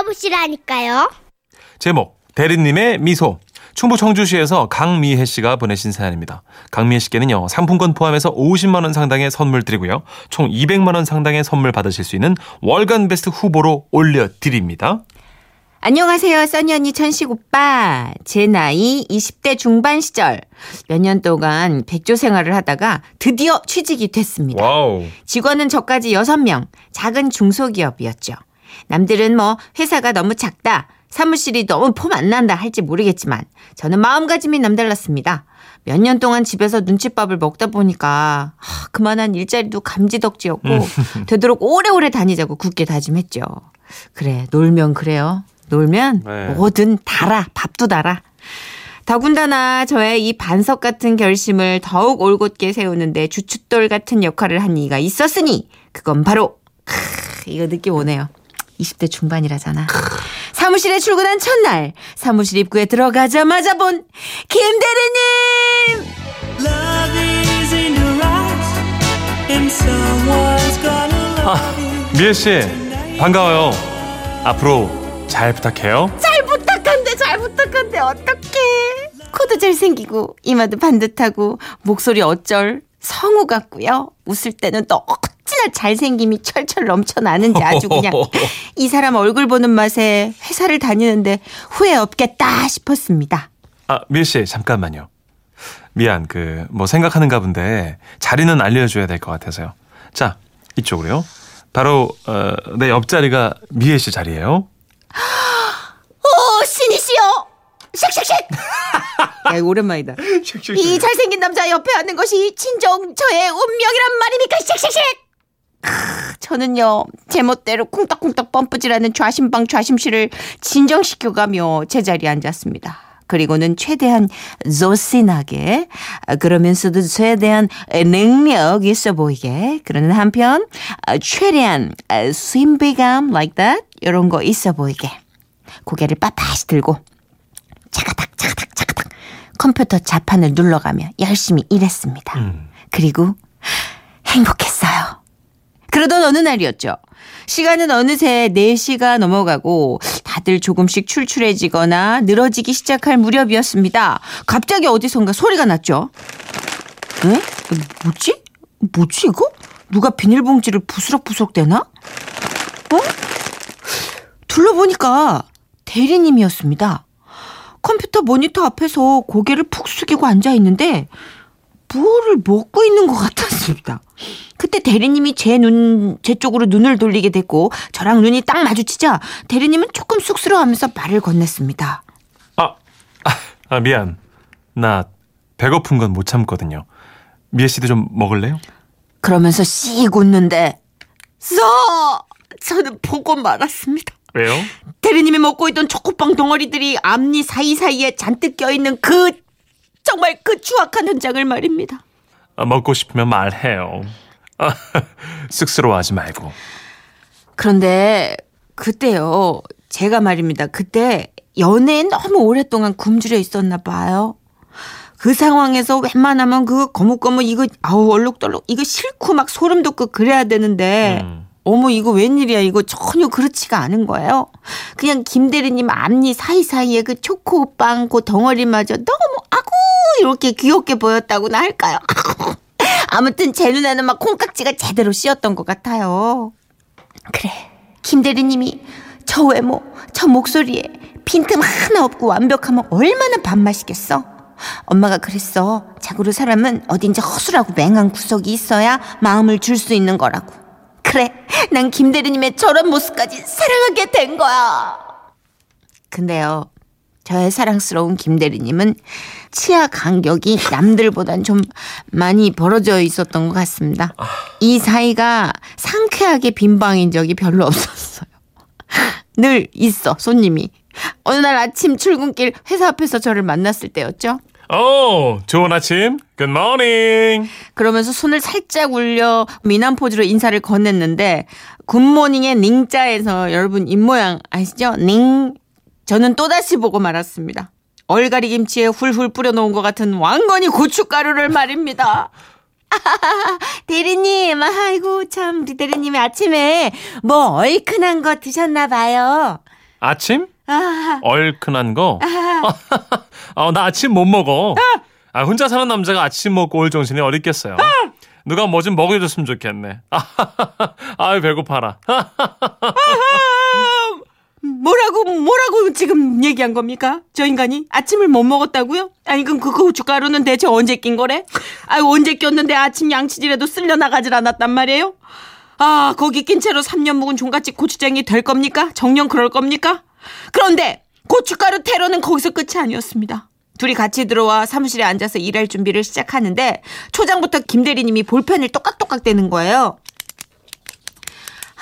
들어보시라니까요. 제목 대리님의 미소 충북 청주시에서 강미혜 씨가 보내신 사연입니다. 강미혜 씨께는요 상품권 포함해서 50만 원 상당의 선물 드리고요 총 200만 원 상당의 선물 받으실 수 있는 월간 베스트 후보로 올려 드립니다. 안녕하세요, 써니 언니 천식 오빠. 제 나이 20대 중반 시절 몇 년 동안 백조 생활을 하다가 드디어 취직이 됐습니다. 와우. 직원은 저까지 6명, 작은 중소기업이었죠. 남들은 뭐 회사가 너무 작다, 사무실이 너무 폼 안 난다 할지 모르겠지만 저는 마음가짐이 남달랐습니다. 몇 년 동안 집에서 눈칫밥을 먹다 보니까 하, 그만한 일자리도 감지덕지였고 되도록 오래오래 다니자고 굳게 다짐했죠. 그래 놀면 그래요. 놀면 네. 뭐든 달아 밥도 달아. 더군다나 저의 이 반석 같은 결심을 더욱 올곧게 세우는데 주춧돌 같은 역할을 한 이가 있었으니 그건 바로 크, 이거 느낌 오네요. 20대 중반이라잖아. 사무실에 출근한 첫날 사무실 입구에 들어가자마자 본 김대리님 Love is in your eyes, and someone's gonna 아. 미혜 씨 반가워요. 앞으로 잘 부탁해요. 잘 부탁한데 잘 부탁한데 어떡해 코도 잘생기고 이마도 반듯하고 목소리 어쩔 성우 같고요 웃을 때는 또 어찌나 잘생김이 철철 넘쳐나는지 아주 그냥 이 사람 얼굴 보는 맛에 회사를 다니는데 후회 없겠다 싶었습니다 아 미혜 씨 잠깐만요. 미안 그 뭐 생각하는가 본데 자리는 알려줘야 될 것 같아서요. 자 이쪽으로요. 바로 어, 내 옆자리가 미혜 씨 자리예요. 오 신이시여 샥샥샥 야 오랜만이다 이 잘생긴 남자 옆에 앉는 것이 진정 저의 운명이란 말입니까? 씩씩씩. 크, 저는요 제멋대로 쿵딱쿵딱 펌프질하는 좌심방 좌심실을 진정시켜가며 제자리에 앉았습니다. 그리고는 최대한 조신하게 아, 그러면서도 최대한 능력 있어 보이게 그러는 한편 아, 최대한 아, 신비감 like that 이런 거 있어 보이게 고개를 빳빳이 들고 차가닥 차가닥 차가닥 컴퓨터 자판을 눌러가며 열심히 일했습니다. 그리고 행복했어요. 그러던 어느 날이었죠. 시간은 어느새 4시가 넘어가고 다들 조금씩 출출해지거나 늘어지기 시작할 무렵이었습니다. 갑자기 어디선가 소리가 났죠. 에? 뭐지? 뭐지 이거? 누가 비닐봉지를 부스럭부스럭 대나? 어? 둘러보니까 대리님이었습니다. 컴퓨터 모니터 앞에서 고개를 푹 숙이고 앉아 있는데 뭐를 먹고 있는 것 같았 습니다. 그때 대리님이 제 눈, 제 쪽으로 눈을 돌리게 됐고 저랑 눈이 딱 마주치자 대리님은 조금 쑥스러워하면서 말을 건넸습니다. 아, 아, 아, 미안. 나 배고픈 건 못 참거든요. 미혜 씨도 좀 먹을래요? 그러면서 씩 웃는데 써! 저는 보고 말았습니다. 왜요? 대리님이 먹고 있던 초코빵 덩어리들이 앞니 사이사이에 잔뜩 껴있는 그 정말 그 추악한 현장을 말입니다. 아, 먹고 싶으면 말해요. 아, 쑥스러워하지 말고. 그런데 그때요. 제가 말입니다. 그때 연애에 너무 오랫동안 굶주려 있었나 봐요. 그 상황에서 웬만하면 그 거뭇거뭇 이거 아우 얼룩덜룩 이거 싫고 막 소름 돋고 그래야 되는데 음. 어머 이거 웬일이야 이거 전혀 그렇지가 않은 거예요. 그냥 김대리님 앞니 사이사이에 그 초코빵 그 덩어리마저 너무 이렇게 귀엽게 보였다고나 할까요? 아무튼 제 눈에는 막 콩깍지가 제대로 씌었던 것 같아요. 그래 김대리님이 저 외모 저 목소리에 빈틈 하나 없고 완벽하면 얼마나 밥맛이겠어 엄마가 그랬어 자고로 사람은 어딘지 허술하고 맹한 구석이 있어야 마음을 줄 수 있는 거라고 그래 난 김대리님의 저런 모습까지 사랑하게 된 거야 근데요 저의 사랑스러운 김대리님은 치아 간격이 남들보단 좀 많이 벌어져 있었던 것 같습니다. 이 사이가 상쾌하게 빈방인 적이 별로 없었어요. 늘 있어, 손님이. 어느 날 아침 출근길 회사 앞에서 저를 만났을 때였죠. 오, 좋은 아침. Good morning. 그러면서 손을 살짝 울려 미남 포즈로 인사를 건넸는데 굿모닝의 닝자에서 여러분 입모양 아시죠? 닝. 저는 또다시 보고 말았습니다. 얼갈이 김치에 훌훌 뿌려놓은 것 같은 왕건이 고춧가루를 말입니다. 대리님, 아이고, 참, 우리 대리님이 아침에 뭐 얼큰한 거 드셨나 봐요. 아침? 아, 얼큰한 거? 아, 나 아침 못 먹어. 아, 혼자 사는 남자가 아침 먹고 올 정신이 어딨겠어요. 누가 뭐 좀 먹여줬으면 좋겠네. 아유, 배고파라. 뭐라고 뭐라고 지금 얘기한 겁니까? 저 인간이 아침을 못 먹었다고요? 아니 그럼 그 고춧가루는 대체 언제 낀 거래? 아유 언제 꼈는데 아침 양치질에도 쓸려 나가질 않았단 말이에요? 아 거기 낀 채로 3년 묵은 종갓집 고추장이 될 겁니까? 정녕 그럴 겁니까? 그런데 고춧가루 테러는 거기서 끝이 아니었습니다. 둘이 같이 들어와 사무실에 앉아서 일할 준비를 시작하는데 초장부터 김 대리님이 볼펜을 똑깍똑깍 대는 거예요.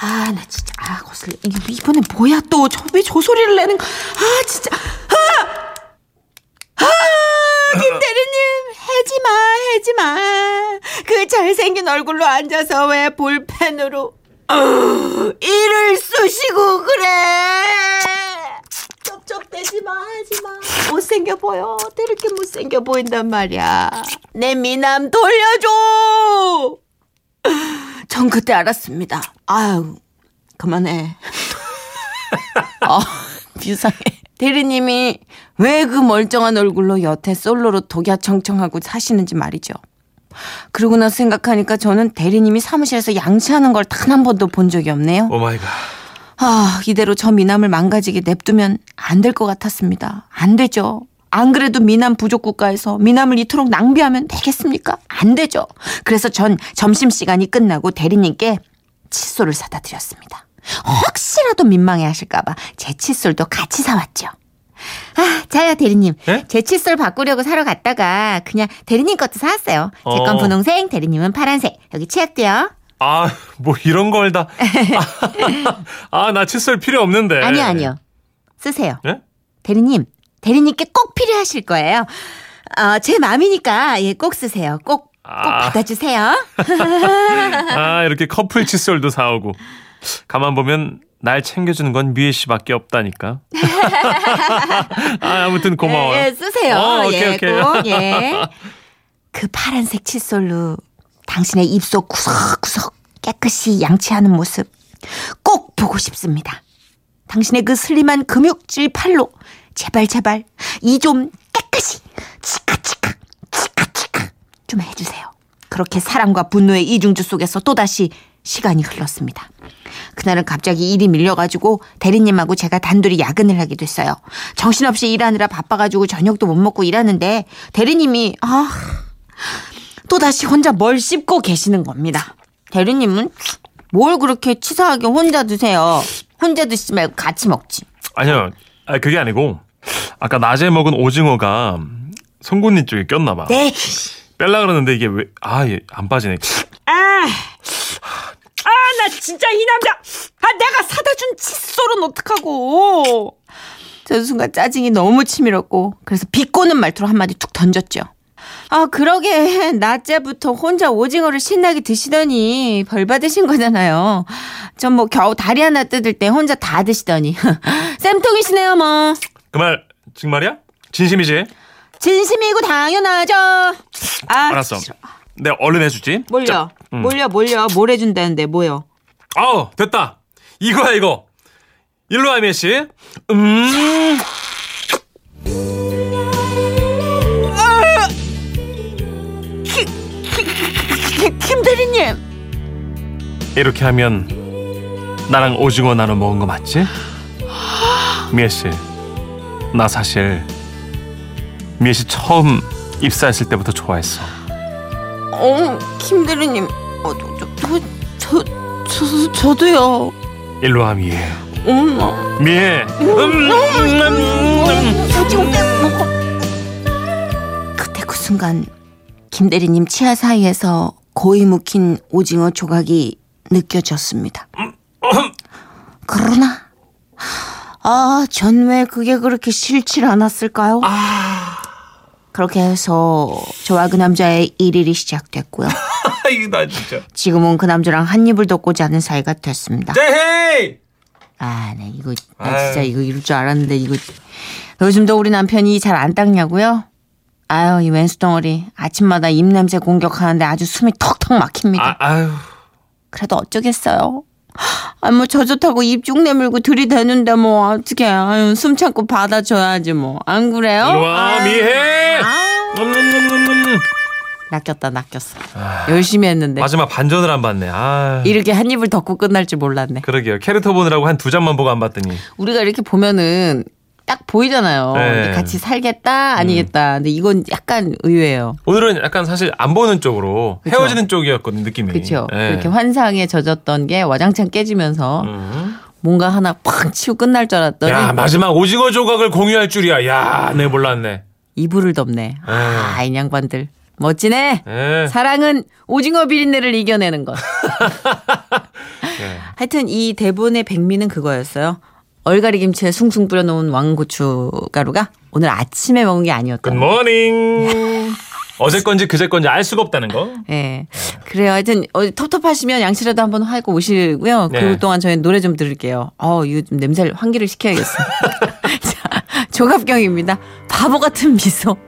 아, 나 진짜, 아, 거슬려. 이번에 뭐야 또. 저, 왜 저 소리를 내는 거. 아, 진짜. 아! 아! 김 대리님, 해지 마, 해지 마. 그 잘생긴 얼굴로 앉아서 왜 볼펜으로, 어, 일을 쑤시고 그래. 쩝쩝대지 마, 하지 마. 못생겨 보여. 이렇게 못생겨 보인단 말이야. 내 미남 돌려줘! 전 그때 알았습니다. 아유, 그만해. 어, 비상해. 대리님이 왜 그 멀쩡한 얼굴로 여태 솔로로 독야청청하고 사시는지 말이죠. 그러고 나서 생각하니까 저는 대리님이 사무실에서 양치하는 걸 단 한 번도 본 적이 없네요. oh my god. 아, 이대로 저 미남을 망가지게 냅두면 안 될 것 같았습니다. 안 되죠. 안 그래도 미남 부족 국가에서 미남을 이토록 낭비하면 되겠습니까? 안 되죠. 그래서 전 점심시간이 끝나고 대리님께 칫솔을 사다 드렸습니다. 혹시라도 민망해 하실까봐 제 칫솔도 같이 사왔죠. 아, 자요, 대리님. 네? 제 칫솔 바꾸려고 사러 갔다가 그냥 대리님 것도 사왔어요. 제건 어. 분홍색, 대리님은 파란색. 여기 치약도요. 아, 뭐 이런 걸 다. 아, 나 칫솔 필요 없는데. 아니요, 아니요. 쓰세요. 예? 대리님, 대리님께 꼭 필요하실 거예요. 어, 제 마음이니까 예, 꼭 쓰세요. 꼭, 꼭 아. 받아주세요. 아, 이렇게 커플 칫솔도 사오고. 가만 보면 날 챙겨주는 건 미애 씨밖에 없다니까. 아, 아무튼 고마워. 예, 예, 쓰세요. 어, 오케이, 예, 오케이. 꼭, 예. 그 파란색 칫솔로 당신의 입속 구석구석 깨끗이 양치하는 모습 꼭 보고 싶습니다. 당신의 그 슬림한 금육질 팔로 제발 제발 이 좀 깨끗이 치카치카 치카치카 좀 해주세요. 그렇게 사랑과 분노의 이중주 속에서 또다시 시간이 흘렀습니다. 그날은 갑자기 일이 밀려가지고 대리님하고 제가 단둘이 야근을 하게 됐어요. 정신없이 일하느라 바빠가지고 저녁도 못 먹고 일하는데 대리님이 아 또다시 혼자 뭘 씹고 계시는 겁니다. 대리님은 뭘 그렇게 치사하게 혼자 드세요. 혼자 드시지 말고 같이 먹지. 아니요. 아, 그게 아니고. 아까 낮에 먹은 오징어가 송곳니 쪽에 꼈나 봐. 네. 뺄라 그러는데 이게 왜, 아, 예, 안 빠지네. 아, 아, 나 진짜 이 남자, 아, 내가 사다 준 칫솔은 어떡하고. 저 순간 짜증이 너무 치밀었고, 그래서 비꼬는 말투로 한마디 툭 던졌죠. 아, 그러게, 낮에부터 혼자 오징어를 신나게 드시더니 벌 받으신 거잖아요. 전 뭐 겨우 다리 하나 뜯을 때 혼자 다 드시더니. 쌤통이시네요, 뭐. 그 말, 정말이야? 진심이지? 진심이고 당연하죠. 아, 알았어. 싫어. 내가 얼른 해주지. 몰려. 자, 음. 몰려, 몰려. 뭘 해준다는데, 뭐요? 아우, 됐다. 이거야, 이거. 일로 와, 메시. 음. 김 대리님. 이렇게 하면 나랑 오징어 나눠 먹은 거 맞지? 미애 씨, 나 사실 미애 씨 처음 입사했을 때부터 좋아했어. 어, 김 대리님. 어, 저, 저, 저, 저, 저, 저도요. 일로 와, 미애. 음. 미애. 음, 음, 음, 그때 그 순간 김 대리님 치아 사이에서 고이 묵힌 오징어 조각이 느껴졌습니다. 그러나 아, 전 왜 그게 그렇게 싫질 않았을까요? 그렇게 해서 저와 그 남자의 일일이 시작됐고요. 음. 이거 나 진짜. 지금은 그 남자랑 한 입을 더 꽂지 않은 사이가 됐습니다. 헤이! 아, 네, 이거, 나 아유. 진짜 이거 이럴 줄 알았는데, 이거. 요즘도 우리 남편이 잘 안 닦냐고요? 아유, 이 왼수 덩어리. 아침마다 입냄새 공격하는데 아주 숨이 턱턱 막힙니다. 아, 아유. 그래도 어쩌겠어요. 아, 뭐, 저 좋다고 입쭉 내물고 들이대는데, 뭐, 어떻게, 아유, 숨 참고 받아줘야지, 뭐. 안 그래요? 와 미해. 음, 낚였다, 낚였어. 열심히 했는데. 마지막 반전을 안 봤네. 아. 이렇게 한 입을 덮고 끝날 줄 몰랐네. 그러게요. 캐릭터 보느라고 한 두 장만 보고 안 봤더니. 우리가 이렇게 보면은 딱 보이잖아요. 네. 같이 살겠다, 아니겠다. 근데 이건 약간 의외예요. 오늘은 약간 사실 안 보는 쪽으로 그쵸. 헤어지는 쪽이었거든 느낌이. 그렇죠. 예. 이렇게 환상에 젖었던 게 와장창 깨지면서 음. 뭔가 하나 팍 치고 끝날 줄 알았더니 야 마지막 오징어 조각을 공유할 줄이야. 야, 내 몰랐네. 이불을 덮네. 아, 이 양반들. 멋지네. 예. 사랑은 오징어 비린내를 이겨내는 것. 예. 하여튼 이 대본의 백미는 그거였어요. 얼갈이 김치에 숭숭 뿌려놓은 왕고추 가루가 오늘 아침에 먹은 게 아니었다. 굿모닝. 어제 건지 그제 건지 알 수가 없다는 거. 예. 그래요. 하여튼 어, 텁텁하시면 양치라도 한번 하고 오시고요. 네. 그 동안 저희 노래 좀 들을게요. 어, 이거 좀 냄새를 환기를 시켜야겠어. 자, 조갑경입니다. 바보 같은 미소.